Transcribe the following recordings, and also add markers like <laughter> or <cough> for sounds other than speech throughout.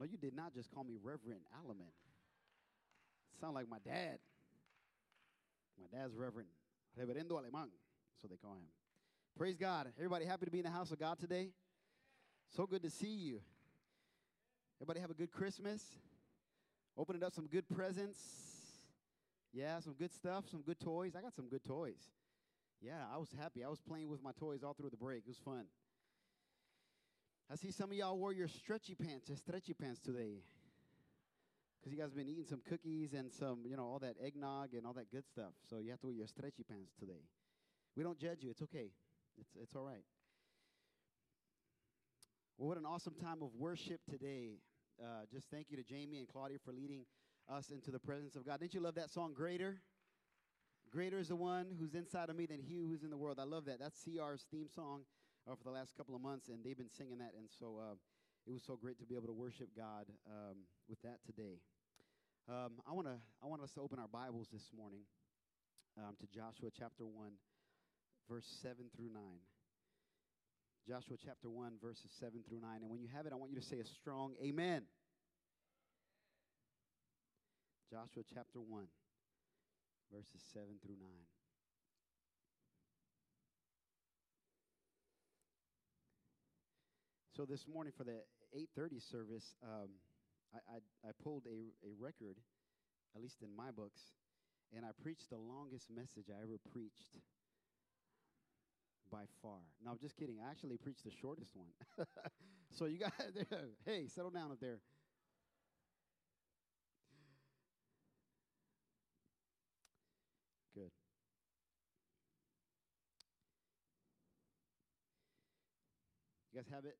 No, you did not just call me Reverend Alemán. Sound like my dad. My dad's Reverend Reverendo Alemán. That's what they call him. Praise God. Everybody happy to be in the house of God today? So good to see you. Everybody have a good Christmas? Opening up some good presents. Yeah, some good stuff, some good toys. I got some good toys. Yeah, I was happy. I was playing with my toys all through the break. It was fun. I see some of y'all wore your stretchy pants, your stretchy pants today. Because you guys have been eating some cookies and some, you know, all that eggnog and all that good stuff. So you have to wear your stretchy pants today. We don't judge you. It's okay. It's, it's all right. Well, what an awesome time of worship today. Uh, just thank you to Jamie and Claudia for leading us into the presence of God. Didn't you love that song, Greater? Greater is the one who's inside of me than he who's in the world. I love that. That's CR's theme song uh, for the last couple of months, and they've been singing that. And so uh, it was so great to be able to worship God um, with that today. Um, I want to I want us to open our Bibles this morning um, to Joshua chapter one, verse seven through nine. Joshua chapter one, verses seven through nine. And when you have it, I want you to say a strong Amen. Joshua chapter one, verses seven through nine. So this morning for the 8:30 service, um, I, I, I, pulled a, a record, at least in my books, and I preached the longest message I ever preached by far. No, I'm just kidding. I actually preached the shortest one. <laughs> so you guys, <laughs> hey, settle down up there. Good. You guys have it?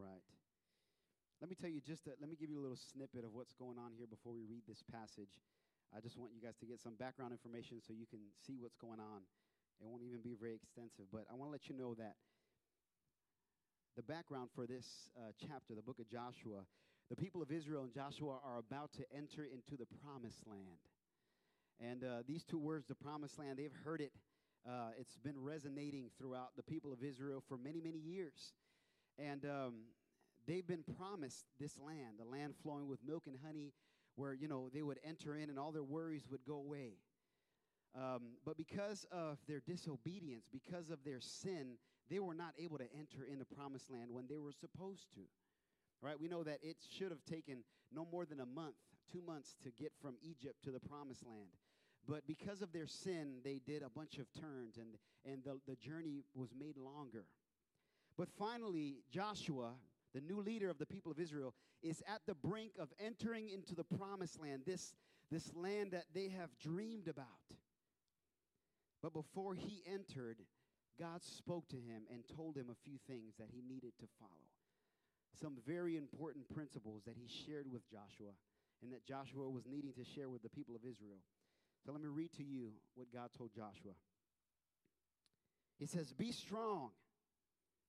Right. Let me tell you just, a, let me give you a little snippet of what's going on here before we read this passage. I just want you guys to get some background information so you can see what's going on. It won't even be very extensive, but I want to let you know that the background for this uh, chapter, the book of Joshua, the people of Israel and Joshua are about to enter into the promised land. And uh, these two words, the promised land, they've heard it. Uh, it's been resonating throughout the people of Israel for many, many years. And um, they've been promised this land, the land flowing with milk and honey, where, you know, they would enter in and all their worries would go away. Um, but because of their disobedience, because of their sin, they were not able to enter in the promised land when they were supposed to. Right? We know that it should have taken no more than a month, two months to get from Egypt to the promised land. But because of their sin, they did a bunch of turns and, and the, the journey was made longer. But finally, Joshua, the new leader of the people of Israel, is at the brink of entering into the promised land, this, this land that they have dreamed about. But before he entered, God spoke to him and told him a few things that he needed to follow. Some very important principles that he shared with Joshua and that Joshua was needing to share with the people of Israel. So let me read to you what God told Joshua. He says, Be strong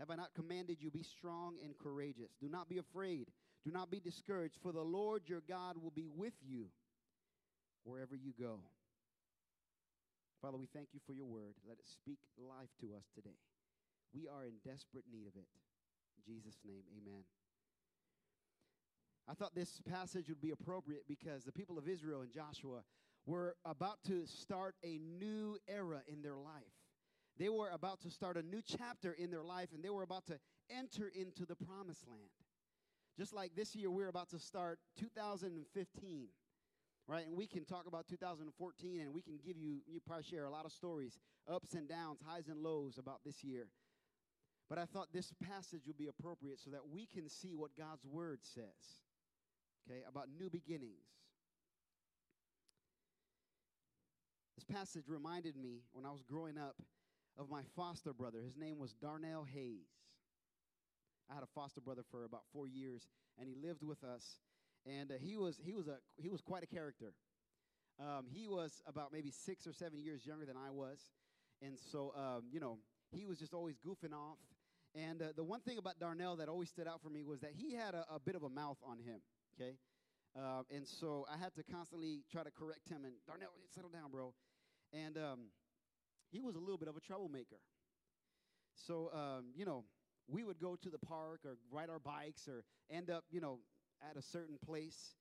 Have I not commanded you, be strong and courageous? Do not be afraid. Do not be discouraged, for the Lord your God will be with you wherever you go. Father, we thank you for your word. Let it speak life to us today. We are in desperate need of it. In Jesus' name, amen. I thought this passage would be appropriate because the people of Israel and Joshua were about to start a new era in their life. They were about to start a new chapter in their life and they were about to enter into the promised land. Just like this year, we're about to start 2015, right? And we can talk about 2014 and we can give you, you probably share a lot of stories, ups and downs, highs and lows about this year. But I thought this passage would be appropriate so that we can see what God's word says, okay, about new beginnings. This passage reminded me when I was growing up of my foster brother. His name was Darnell Hayes. I had a foster brother for about four years, and he lived with us. And uh, he was he was a he was quite a character. Um, he was about maybe six or seven years younger than I was. And so, um, you know, he was just always goofing off. And uh, the one thing about Darnell that always stood out for me was that he had a, a bit of a mouth on him, okay? Uh, and so I had to constantly try to correct him and, Darnell, settle down, bro. And um, he was a little bit of a troublemaker. So, um, you know, we would go to the park or ride our bikes or end up, you know, at a certain place.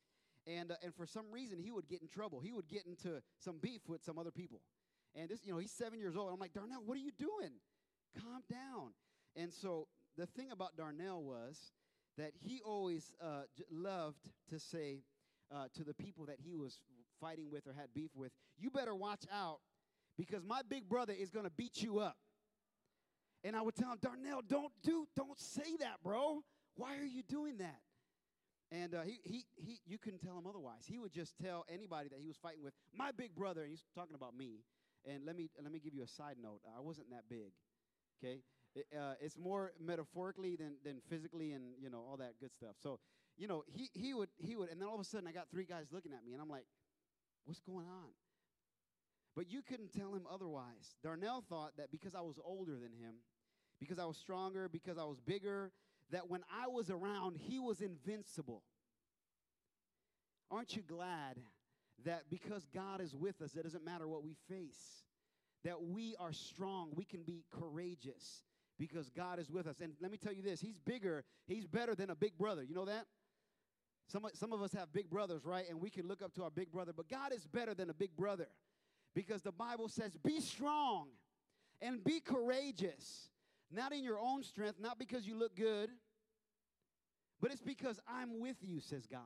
And, uh, and for some reason, he would get in trouble. He would get into some beef with some other people. And this, you know, he's seven years old. I'm like, Darnell, what are you doing? Calm down. And so the thing about Darnell was that he always uh, loved to say uh, to the people that he was fighting with or had beef with, you better watch out because my big brother is going to beat you up. And I would tell him, Darnell, don't do, don't say that, bro. Why are you doing that? And uh, he, he, he, you couldn't tell him otherwise. He would just tell anybody that he was fighting with, my big brother, and he's talking about me. And let me, let me give you a side note. I wasn't that big, okay? It, uh, it's more metaphorically than, than physically and, you know, all that good stuff. So, you know, he, he, would, he would, and then all of a sudden I got three guys looking at me, and I'm like, what's going on? But you couldn't tell him otherwise. Darnell thought that because I was older than him, because I was stronger, because I was bigger, that when I was around, he was invincible. Aren't you glad that because God is with us, it doesn't matter what we face, that we are strong, we can be courageous because God is with us. And let me tell you this He's bigger, He's better than a big brother. You know that? Some, some of us have big brothers, right? And we can look up to our big brother, but God is better than a big brother because the Bible says, Be strong and be courageous. Not in your own strength, not because you look good, but it's because I'm with you, says God.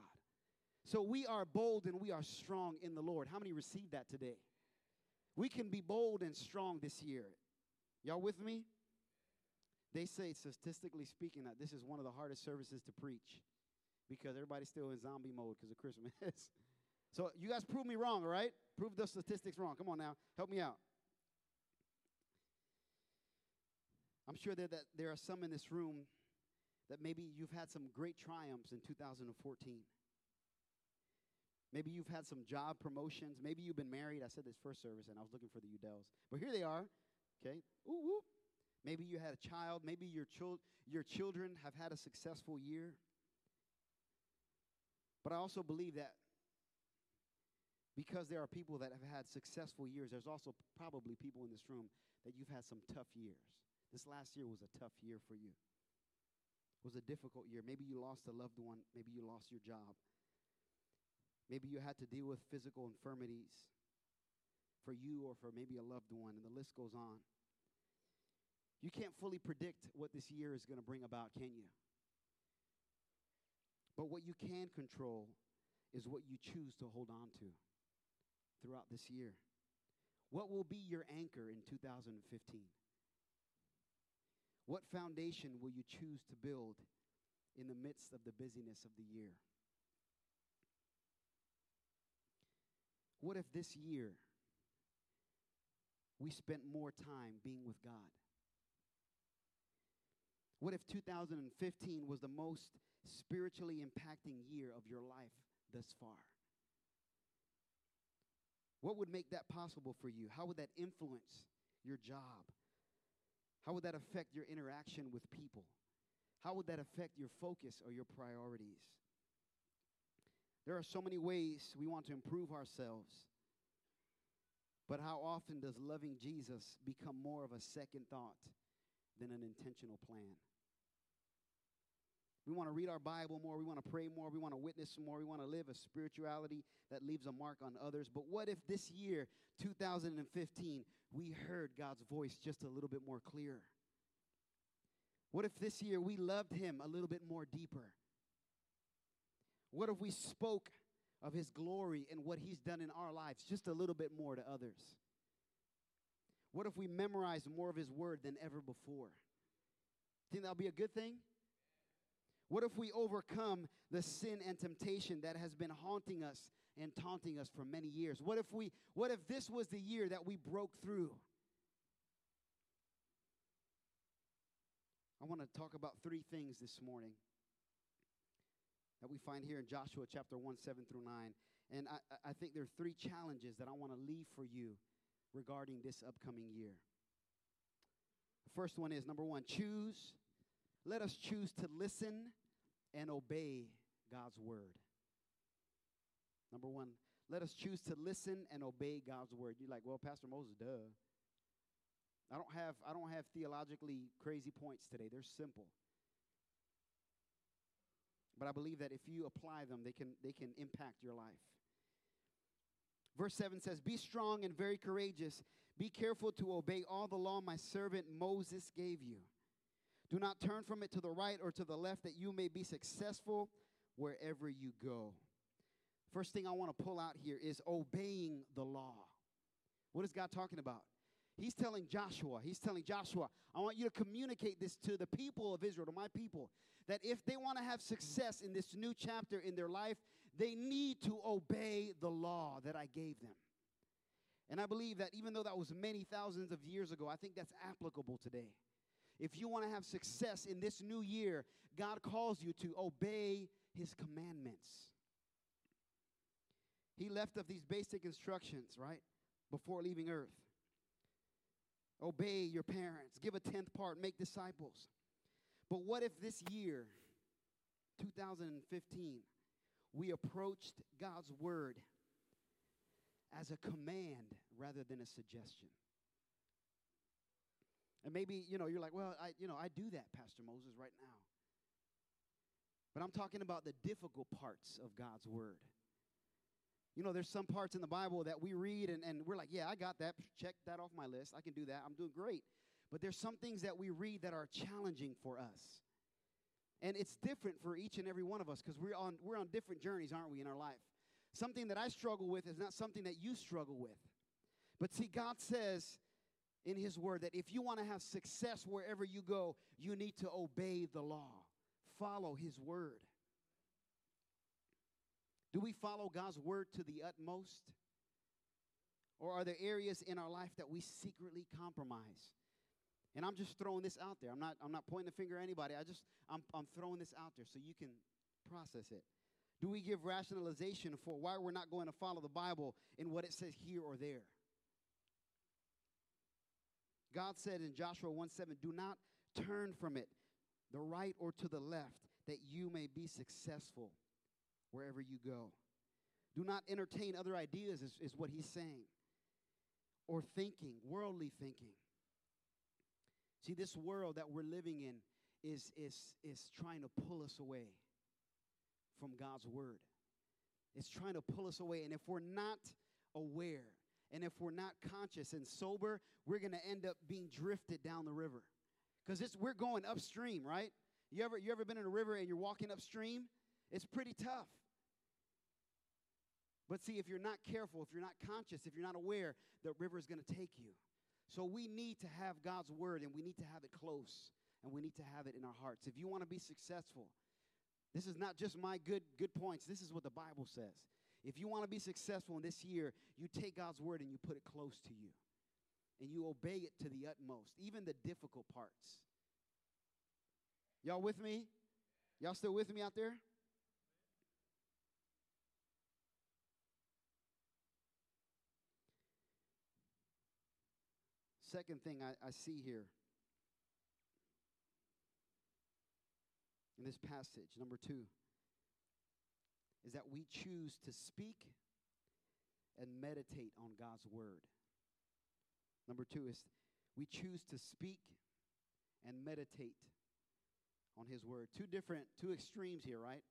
So we are bold and we are strong in the Lord. How many received that today? We can be bold and strong this year. Y'all with me? They say, statistically speaking, that this is one of the hardest services to preach because everybody's still in zombie mode because of Christmas. <laughs> so you guys prove me wrong, all right? Prove the statistics wrong. Come on now, help me out. I'm sure that, that there are some in this room that maybe you've had some great triumphs in 2014. Maybe you've had some job promotions. Maybe you've been married. I said this first service and I was looking for the Udells. But here they are. Okay. Ooh, ooh. Maybe you had a child. Maybe your, chil- your children have had a successful year. But I also believe that because there are people that have had successful years, there's also probably people in this room that you've had some tough years. This last year was a tough year for you. It was a difficult year. Maybe you lost a loved one. Maybe you lost your job. Maybe you had to deal with physical infirmities for you or for maybe a loved one, and the list goes on. You can't fully predict what this year is going to bring about, can you? But what you can control is what you choose to hold on to throughout this year. What will be your anchor in 2015? What foundation will you choose to build in the midst of the busyness of the year? What if this year we spent more time being with God? What if 2015 was the most spiritually impacting year of your life thus far? What would make that possible for you? How would that influence your job? How would that affect your interaction with people? How would that affect your focus or your priorities? There are so many ways we want to improve ourselves. But how often does loving Jesus become more of a second thought than an intentional plan? We want to read our Bible more. We want to pray more. We want to witness more. We want to live a spirituality that leaves a mark on others. But what if this year, 2015, we heard God's voice just a little bit more clear? What if this year we loved Him a little bit more deeper? What if we spoke of His glory and what He's done in our lives just a little bit more to others? What if we memorized more of His Word than ever before? Think that'll be a good thing? What if we overcome the sin and temptation that has been haunting us and taunting us for many years? What if we what if this was the year that we broke through? I want to talk about three things this morning that we find here in Joshua chapter 1, 7 through 9. And I, I think there are three challenges that I want to leave for you regarding this upcoming year. The first one is number one, choose. Let us choose to listen and obey God's word. Number one, let us choose to listen and obey God's word. You're like, well, Pastor Moses, duh. I don't have I don't have theologically crazy points today. They're simple. But I believe that if you apply them, they can they can impact your life. Verse 7 says, Be strong and very courageous. Be careful to obey all the law my servant Moses gave you. Do not turn from it to the right or to the left, that you may be successful wherever you go. First thing I want to pull out here is obeying the law. What is God talking about? He's telling Joshua, he's telling Joshua, I want you to communicate this to the people of Israel, to my people, that if they want to have success in this new chapter in their life, they need to obey the law that I gave them. And I believe that even though that was many thousands of years ago, I think that's applicable today. If you want to have success in this new year, God calls you to obey his commandments. He left of these basic instructions, right, before leaving earth. Obey your parents, give a tenth part, make disciples. But what if this year, 2015, we approached God's word as a command rather than a suggestion? And maybe, you know, you're like, well, I, you know, I do that, Pastor Moses, right now. But I'm talking about the difficult parts of God's word. You know, there's some parts in the Bible that we read and, and we're like, yeah, I got that. Check that off my list. I can do that. I'm doing great. But there's some things that we read that are challenging for us. And it's different for each and every one of us because we're on, we're on different journeys, aren't we, in our life? Something that I struggle with is not something that you struggle with. But see, God says in His Word that if you want to have success wherever you go, you need to obey the law, follow His Word. Do we follow God's word to the utmost? Or are there areas in our life that we secretly compromise? And I'm just throwing this out there. I'm not, I'm not pointing the finger at anybody. I just, I'm, I'm throwing this out there so you can process it. Do we give rationalization for why we're not going to follow the Bible in what it says here or there? God said in Joshua 1 7, do not turn from it, the right or to the left, that you may be successful wherever you go. Do not entertain other ideas, is, is what he's saying, or thinking, worldly thinking. See, this world that we're living in is, is, is trying to pull us away from God's word. It's trying to pull us away. And if we're not aware, and if we're not conscious and sober, we're going to end up being drifted down the river. Because we're going upstream, right? You ever, you ever been in a river and you're walking upstream? It's pretty tough. But see, if you're not careful, if you're not conscious, if you're not aware, the river is going to take you. So we need to have God's word and we need to have it close and we need to have it in our hearts. If you want to be successful, this is not just my good good points. This is what the Bible says. If you want to be successful in this year, you take God's word and you put it close to you. And you obey it to the utmost, even the difficult parts. Y'all with me? Y'all still with me out there? Second thing I, I see here in this passage, number two, is that we choose to speak and meditate on God's word. Number two is we choose to speak and meditate on his word. Two different, two extremes here, right?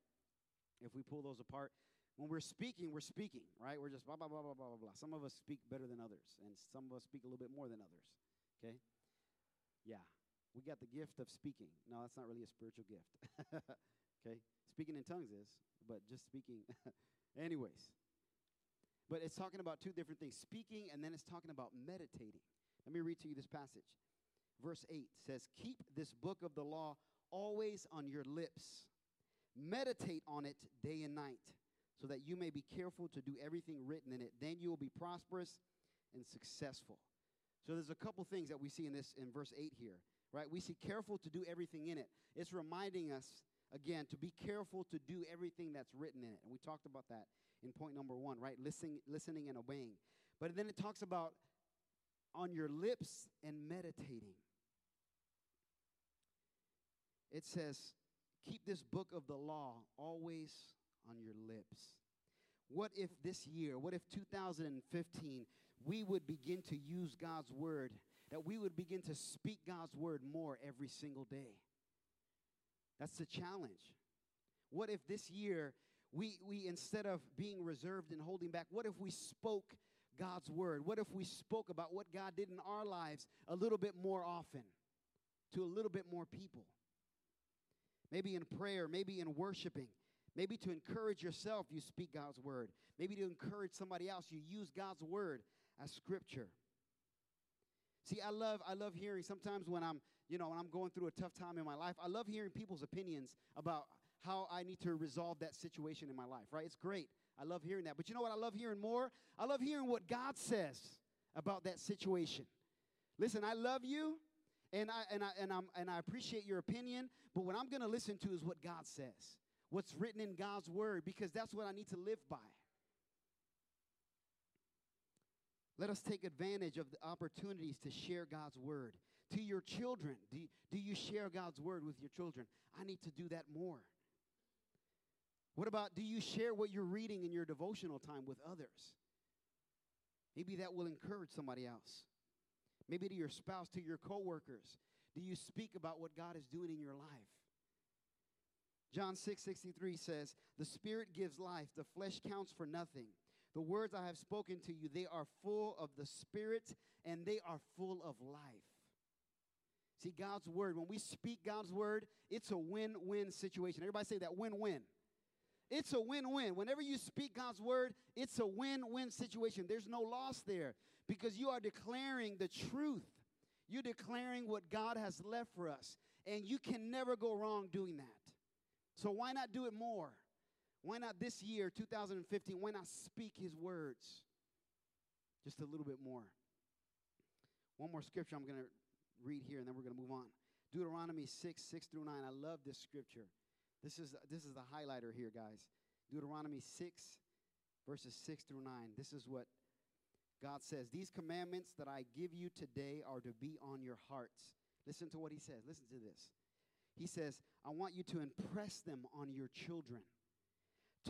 If we pull those apart, when we're speaking, we're speaking, right? We're just blah, blah, blah, blah, blah, blah, blah. Some of us speak better than others, and some of us speak a little bit more than others, okay? Yeah, we got the gift of speaking. No, that's not really a spiritual gift, <laughs> okay? Speaking in tongues is, but just speaking. <laughs> Anyways, but it's talking about two different things speaking, and then it's talking about meditating. Let me read to you this passage. Verse 8 says, Keep this book of the law always on your lips, meditate on it day and night so that you may be careful to do everything written in it. Then you will be prosperous and successful. So there's a couple things that we see in this in verse 8 here, right? We see careful to do everything in it. It's reminding us again to be careful to do everything that's written in it. And we talked about that in point number one, right? Listening, listening and obeying. But then it talks about on your lips and meditating. It says, keep this book of the law always on your lips. What if this year, what if 2015, we would begin to use God's word, that we would begin to speak God's word more every single day? That's the challenge. What if this year we, we instead of being reserved and holding back, what if we spoke God's word? What if we spoke about what God did in our lives a little bit more often to a little bit more people? Maybe in prayer, maybe in worshiping, maybe to encourage yourself, you speak God's word. Maybe to encourage somebody else, you use God's word as scripture. See, I love I love hearing sometimes when I'm, you know, when I'm going through a tough time in my life, I love hearing people's opinions about how I need to resolve that situation in my life, right? It's great. I love hearing that. But you know what I love hearing more? I love hearing what God says about that situation. Listen, I love you and I and I and I'm and I appreciate your opinion, but what I'm going to listen to is what God says. What's written in God's word because that's what I need to live by. Let us take advantage of the opportunities to share God's word. To your children, do, do you share God's word with your children? I need to do that more. What about do you share what you're reading in your devotional time with others? Maybe that will encourage somebody else. Maybe to your spouse, to your coworkers. Do you speak about what God is doing in your life? John 6 63 says, The Spirit gives life, the flesh counts for nothing. The words I have spoken to you, they are full of the Spirit and they are full of life. See, God's word, when we speak God's word, it's a win win situation. Everybody say that win win. It's a win win. Whenever you speak God's word, it's a win win situation. There's no loss there because you are declaring the truth. You're declaring what God has left for us. And you can never go wrong doing that. So why not do it more? Why not this year, 2015? Why not speak his words just a little bit more? One more scripture I'm going to read here and then we're going to move on. Deuteronomy 6, 6 through 9. I love this scripture. This is, this is the highlighter here, guys. Deuteronomy 6, verses 6 through 9. This is what God says. These commandments that I give you today are to be on your hearts. Listen to what he says. Listen to this. He says, I want you to impress them on your children.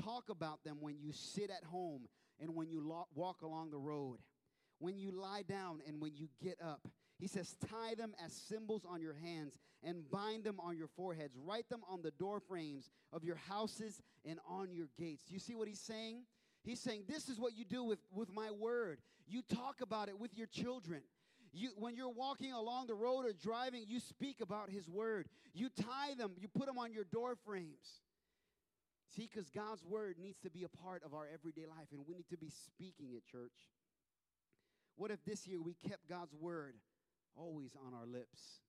Talk about them when you sit at home and when you lo- walk along the road, when you lie down and when you get up. He says, tie them as symbols on your hands and bind them on your foreheads. Write them on the door frames of your houses and on your gates. You see what he's saying? He's saying, This is what you do with, with my word. You talk about it with your children. You, when you're walking along the road or driving, you speak about his word. You tie them, you put them on your door frames. See, because God's word needs to be a part of our everyday life, and we need to be speaking it, church. What if this year we kept God's word always on our lips?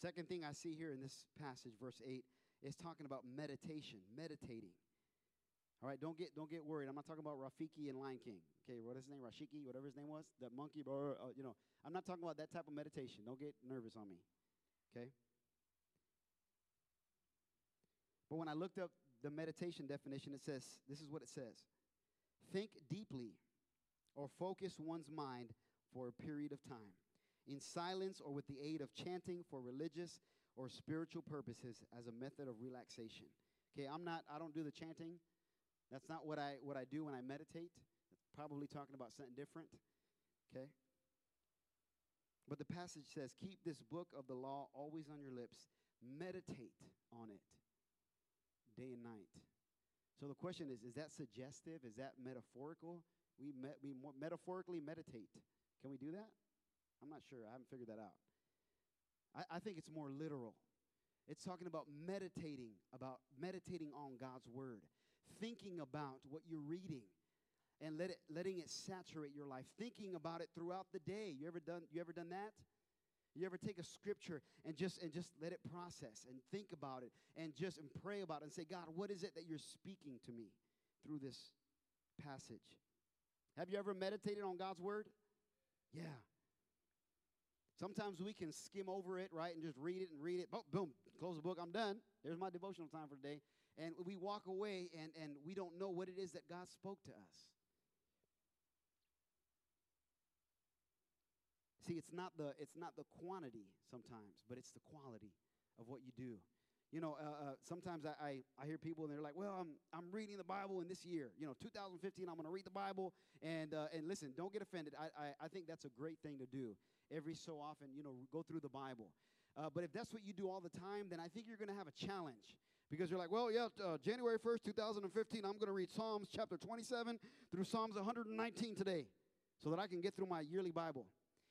Second thing I see here in this passage, verse 8, is talking about meditation, meditating. All right, don't get don't get worried. I'm not talking about Rafiki and Lion King. Okay, what is his name? Rashiki, whatever his name was, that monkey. Uh, you know, I'm not talking about that type of meditation. Don't get nervous on me. Okay. But when I looked up the meditation definition, it says this is what it says: think deeply, or focus one's mind for a period of time in silence or with the aid of chanting for religious or spiritual purposes as a method of relaxation. Okay, I'm not I don't do the chanting. That's not what I what I do when I meditate. It's probably talking about something different. Okay? But the passage says, "Keep this book of the law always on your lips. Meditate on it day and night." So the question is, is that suggestive? Is that metaphorical? We, me- we metaphorically meditate. Can we do that? I'm not sure. I haven't figured that out. I, I think it's more literal. It's talking about meditating, about meditating on God's word, thinking about what you're reading, and let it, letting it saturate your life, thinking about it throughout the day. You ever done, you ever done that? You ever take a scripture and just and just let it process and think about it and just and pray about it and say, God, what is it that you're speaking to me through this passage? Have you ever meditated on God's word? Yeah. Sometimes we can skim over it, right, and just read it and read it. Oh, boom, close the book, I'm done. There's my devotional time for today. and we walk away and, and we don't know what it is that God spoke to us. See, it's not the it's not the quantity sometimes, but it's the quality of what you do. You know, uh, uh, sometimes I, I, I hear people and they're like, "Well, I'm I'm reading the Bible in this year. You know, 2015, I'm going to read the Bible." And uh, and listen, don't get offended. I, I I think that's a great thing to do every so often. You know, go through the Bible. Uh, but if that's what you do all the time, then I think you're going to have a challenge because you're like, well, yeah, uh, January 1st, 2015, I'm going to read Psalms chapter 27 through Psalms 119 today so that I can get through my yearly Bible.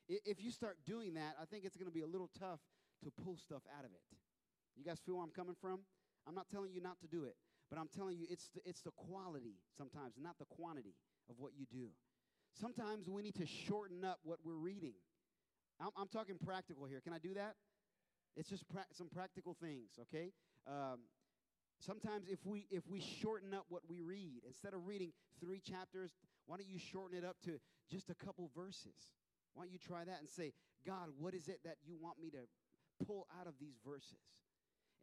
If you start doing that, I think it's going to be a little tough to pull stuff out of it. You guys feel where I'm coming from? I'm not telling you not to do it, but I'm telling you it's the, it's the quality sometimes, not the quantity of what you do. Sometimes we need to shorten up what we're reading. I'm, I'm talking practical here. Can I do that? It's just pra- some practical things, okay? Um, sometimes if we if we shorten up what we read, instead of reading three chapters, why don't you shorten it up to just a couple verses? Why don't you try that and say, God, what is it that you want me to pull out of these verses?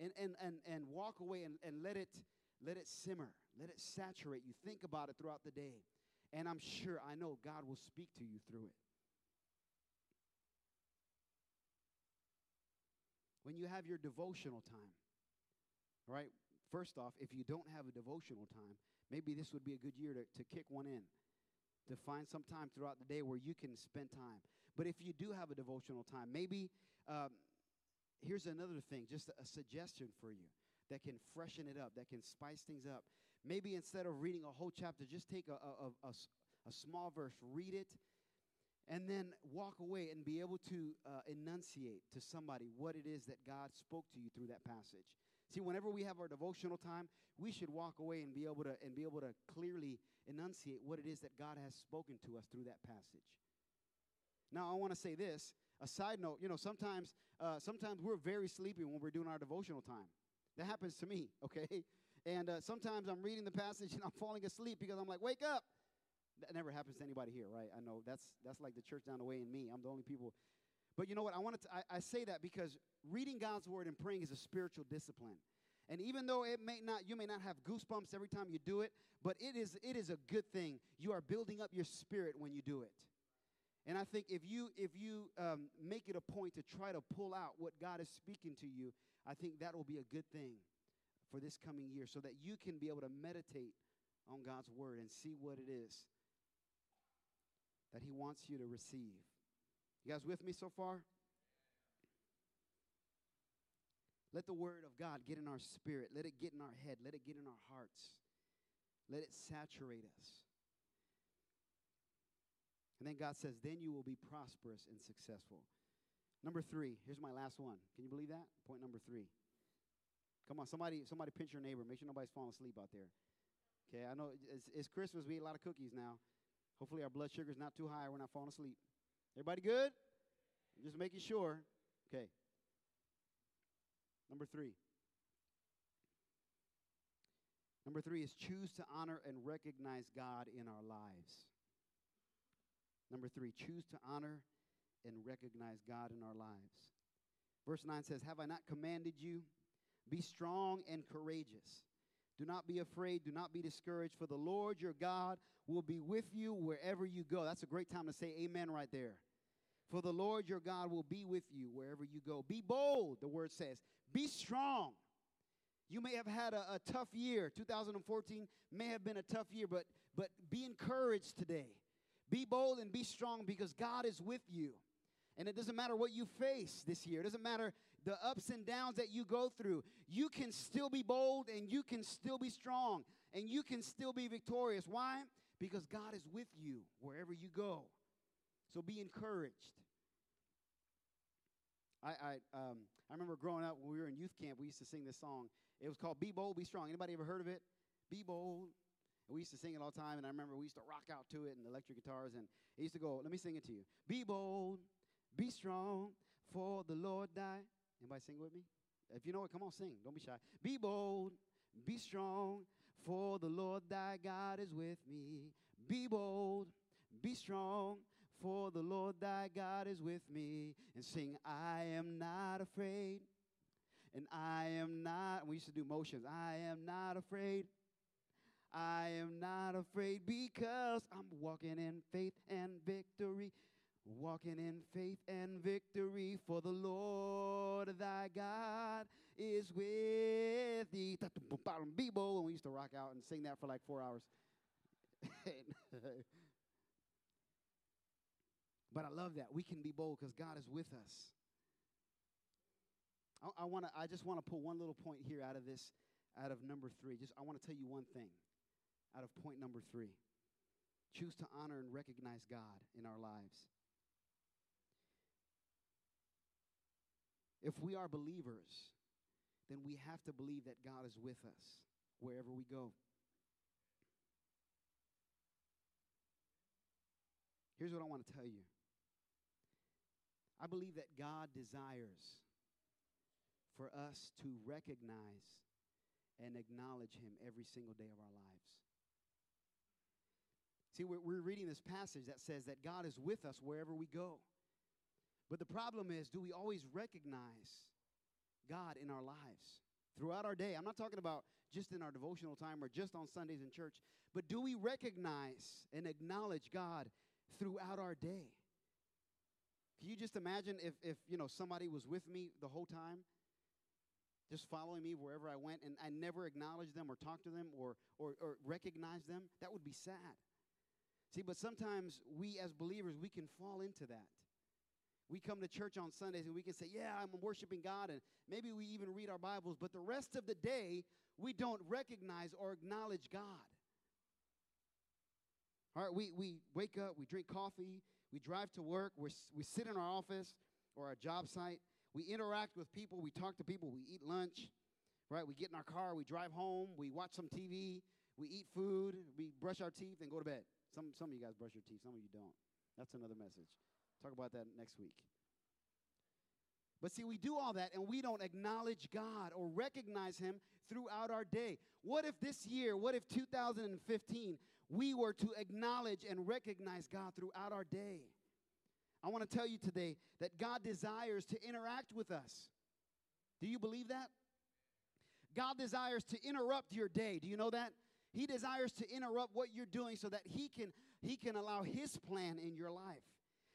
And and and, and walk away and, and let it let it simmer, let it saturate you. Think about it throughout the day. And I'm sure I know God will speak to you through it. when you have your devotional time, right? First off, if you don't have a devotional time, maybe this would be a good year to, to kick one in, to find some time throughout the day where you can spend time. But if you do have a devotional time, maybe um, here's another thing, just a, suggestion for you that can freshen it up, that can spice things up. Maybe instead of reading a whole chapter, just take a, a, a, a small verse, read it, and then walk away and be able to uh, enunciate to somebody what it is that God spoke to you through that passage. See, whenever we have our devotional time, we should walk away and be able to and be able to clearly enunciate what it is that God has spoken to us through that passage. Now, I want to say this. A side note, you know, sometimes uh, sometimes we're very sleepy when we're doing our devotional time. That happens to me, <laughs> okay? And uh, sometimes I'm reading the passage and I'm falling asleep because I'm like, wake up. That never happens to anybody here, right? I know that's that's like the church down the way and me. I'm the only people. But you know what? I wanted to, I, I say that because reading God's word and praying is a spiritual discipline. And even though it may not, you may not have goosebumps every time you do it, but it is it is a good thing. You are building up your spirit when you do it. And I think if you if you um, make it a point to try to pull out what God is speaking to you, I think that will be a good thing for this coming year, so that you can be able to meditate on God's word and see what it is that He wants you to receive. You guys with me so far? Let the Word of God get in our spirit. Let it get in our head. Let it get in our hearts. Let it saturate us. And then God says, then you will be prosperous and successful. Number three, here's my last one. Can you believe that? Point number three. Come on, somebody, somebody pinch your neighbor. Make sure nobody's falling asleep out there. Okay, I know it's, it's Christmas. We eat a lot of cookies now. Hopefully, our blood sugar is not too high. We're not falling asleep. Everybody good? Just making sure. Okay. Number three. Number three is choose to honor and recognize God in our lives. Number three, choose to honor and recognize God in our lives. Verse 9 says, Have I not commanded you? Be strong and courageous. Do not be afraid. Do not be discouraged, for the Lord your God will be with you wherever you go. That's a great time to say amen right there. For the Lord your God will be with you wherever you go. Be bold, the word says. Be strong. You may have had a, a tough year. 2014 may have been a tough year, but, but be encouraged today. Be bold and be strong because God is with you. And it doesn't matter what you face this year. It doesn't matter the ups and downs that you go through. You can still be bold and you can still be strong and you can still be victorious. Why? Because God is with you wherever you go. So be encouraged. I, I, um, I remember growing up when we were in youth camp, we used to sing this song. It was called Be Bold, Be Strong. Anybody ever heard of it? Be bold. We used to sing it all the time, and I remember we used to rock out to it and electric guitars, and it used to go, let me sing it to you. Be bold, be strong, for the Lord died. Anybody sing with me? If you know it, come on, sing. Don't be shy. Be bold, be strong, for the Lord thy God is with me. Be bold, be strong, for the Lord thy God is with me. And sing, I am not afraid. And I am not, we used to do motions. I am not afraid. I am not afraid because I'm walking in faith and victory. Walking in faith and victory, for the Lord thy God is with thee. And we used to rock out and sing that for like four hours. <laughs> but I love that we can be bold because God is with us. I, I want to. I just want to pull one little point here out of this, out of number three. Just I want to tell you one thing, out of point number three. Choose to honor and recognize God in our lives. If we are believers, then we have to believe that God is with us wherever we go. Here's what I want to tell you I believe that God desires for us to recognize and acknowledge Him every single day of our lives. See, we're, we're reading this passage that says that God is with us wherever we go. But the problem is, do we always recognize God in our lives throughout our day? I'm not talking about just in our devotional time or just on Sundays in church, but do we recognize and acknowledge God throughout our day? Can you just imagine if, if you know somebody was with me the whole time, just following me wherever I went, and I never acknowledged them or talked to them or, or, or recognized them? That would be sad. See, but sometimes we as believers, we can fall into that. We come to church on Sundays and we can say, Yeah, I'm worshiping God, and maybe we even read our Bibles, but the rest of the day, we don't recognize or acknowledge God. All right, we, we wake up, we drink coffee, we drive to work, we we sit in our office or our job site, we interact with people, we talk to people, we eat lunch, right? We get in our car, we drive home, we watch some TV, we eat food, we brush our teeth, and go to bed. Some, some of you guys brush your teeth, some of you don't. That's another message. Talk about that next week. But see, we do all that and we don't acknowledge God or recognize Him throughout our day. What if this year, what if 2015, we were to acknowledge and recognize God throughout our day? I want to tell you today that God desires to interact with us. Do you believe that? God desires to interrupt your day. Do you know that? He desires to interrupt what you're doing so that he can he can allow his plan in your life.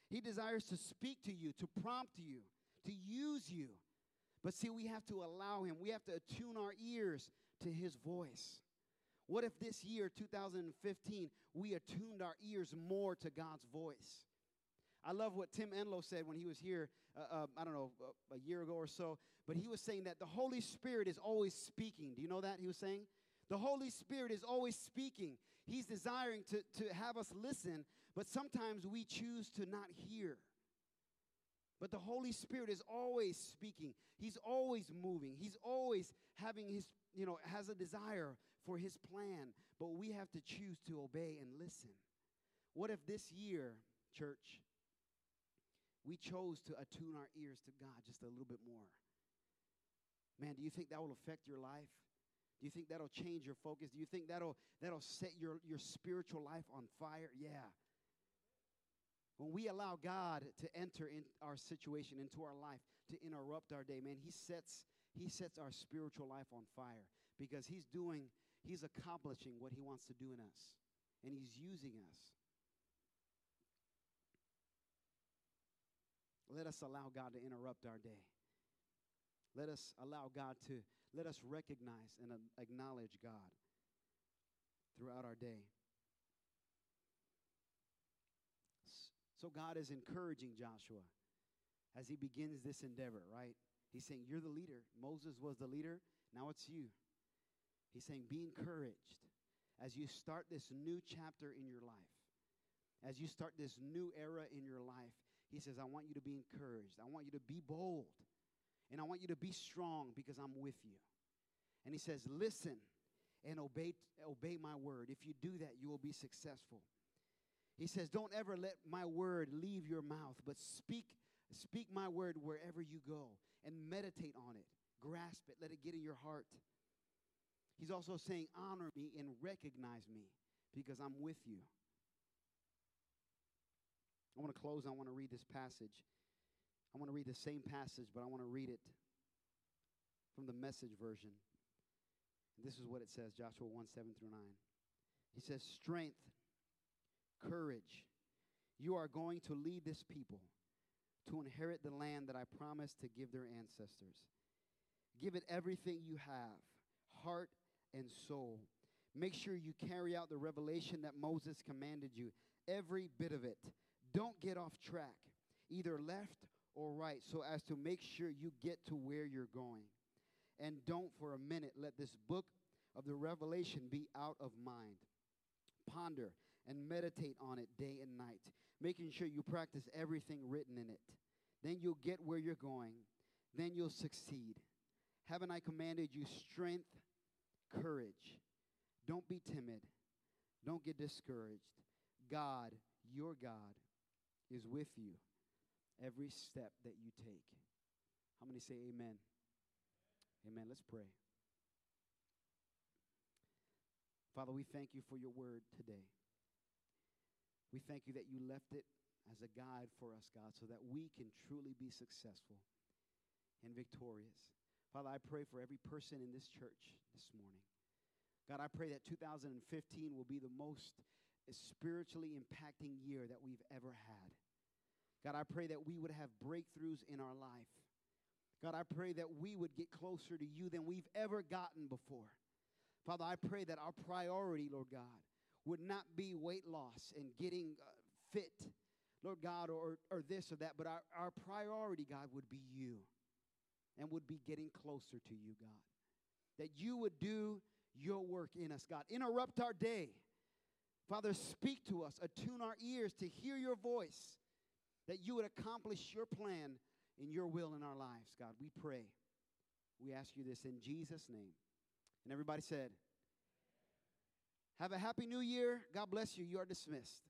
He desires to speak to you, to prompt you, to use you. But see, we have to allow him. We have to attune our ears to his voice. What if this year, 2015, we attuned our ears more to God's voice? I love what Tim Enloe said when he was here, uh, uh, I don't know, uh, a year ago or so, but he was saying that the Holy Spirit is always speaking. Do you know that? He was saying? The Holy Spirit is always speaking. He's desiring to, to have us listen, but sometimes we choose to not hear. But the Holy Spirit is always speaking. He's always moving. He's always having his, you know, has a desire for his plan. But we have to choose to obey and listen. What if this year, church, we chose to attune our ears to God just a little bit more? Man, do you think that will affect your life? Do you think that'll change your focus? Do you think that'll that'll set your, your spiritual life on fire? Yeah. When we allow God to enter in our situation, into our life, to interrupt our day, man, He sets He sets our spiritual life on fire because He's doing, He's accomplishing what He wants to do in us. And He's using us. Let us allow God to interrupt our day. Let us allow God to let us recognize and uh, acknowledge God throughout our day. So God is encouraging Joshua as he begins this endeavor, right? He's saying, You're the leader. Moses was the leader. Now it's you. He's saying, Be encouraged as you start this new chapter in your life. As you start this new era in your life, he says, I want you to be encouraged. I want you to be bold. And I want you to be strong because I'm with you. And he says, Listen and obey, obey my word. If you do that, you will be successful. He says, Don't ever let my word leave your mouth, but speak, speak my word wherever you go and meditate on it. Grasp it, let it get in your heart. He's also saying, Honor me and recognize me because I'm with you. I want to close. I want to read this passage. I want to read the same passage, but I want to read it from the message version. This is what it says Joshua 1 7 through 9. He says, Strength, courage. You are going to lead this people to inherit the land that I promised to give their ancestors. Give it everything you have heart and soul. Make sure you carry out the revelation that Moses commanded you, every bit of it. Don't get off track, either left or right, so as to make sure you get to where you're going. And don't for a minute let this book of the revelation be out of mind. Ponder and meditate on it day and night, making sure you practice everything written in it. Then you'll get where you're going. Then you'll succeed. Haven't I commanded you strength, courage? Don't be timid. Don't get discouraged. God, your God, is with you every step that you take. How many say amen? Amen. Let's pray. Father, we thank you for your word today. We thank you that you left it as a guide for us, God, so that we can truly be successful and victorious. Father, I pray for every person in this church this morning. God, I pray that 2015 will be the most spiritually impacting year that we've ever had. God, I pray that we would have breakthroughs in our life. God, I pray that we would get closer to you than we've ever gotten before. Father, I pray that our priority, Lord God, would not be weight loss and getting uh, fit, Lord God, or, or this or that, but our, our priority, God, would be you and would be getting closer to you, God. That you would do your work in us, God. Interrupt our day. Father, speak to us, attune our ears to hear your voice, that you would accomplish your plan in your will in our lives, God. We pray. We ask you this in Jesus' name. And everybody said, Have a happy new year. God bless you. You are dismissed.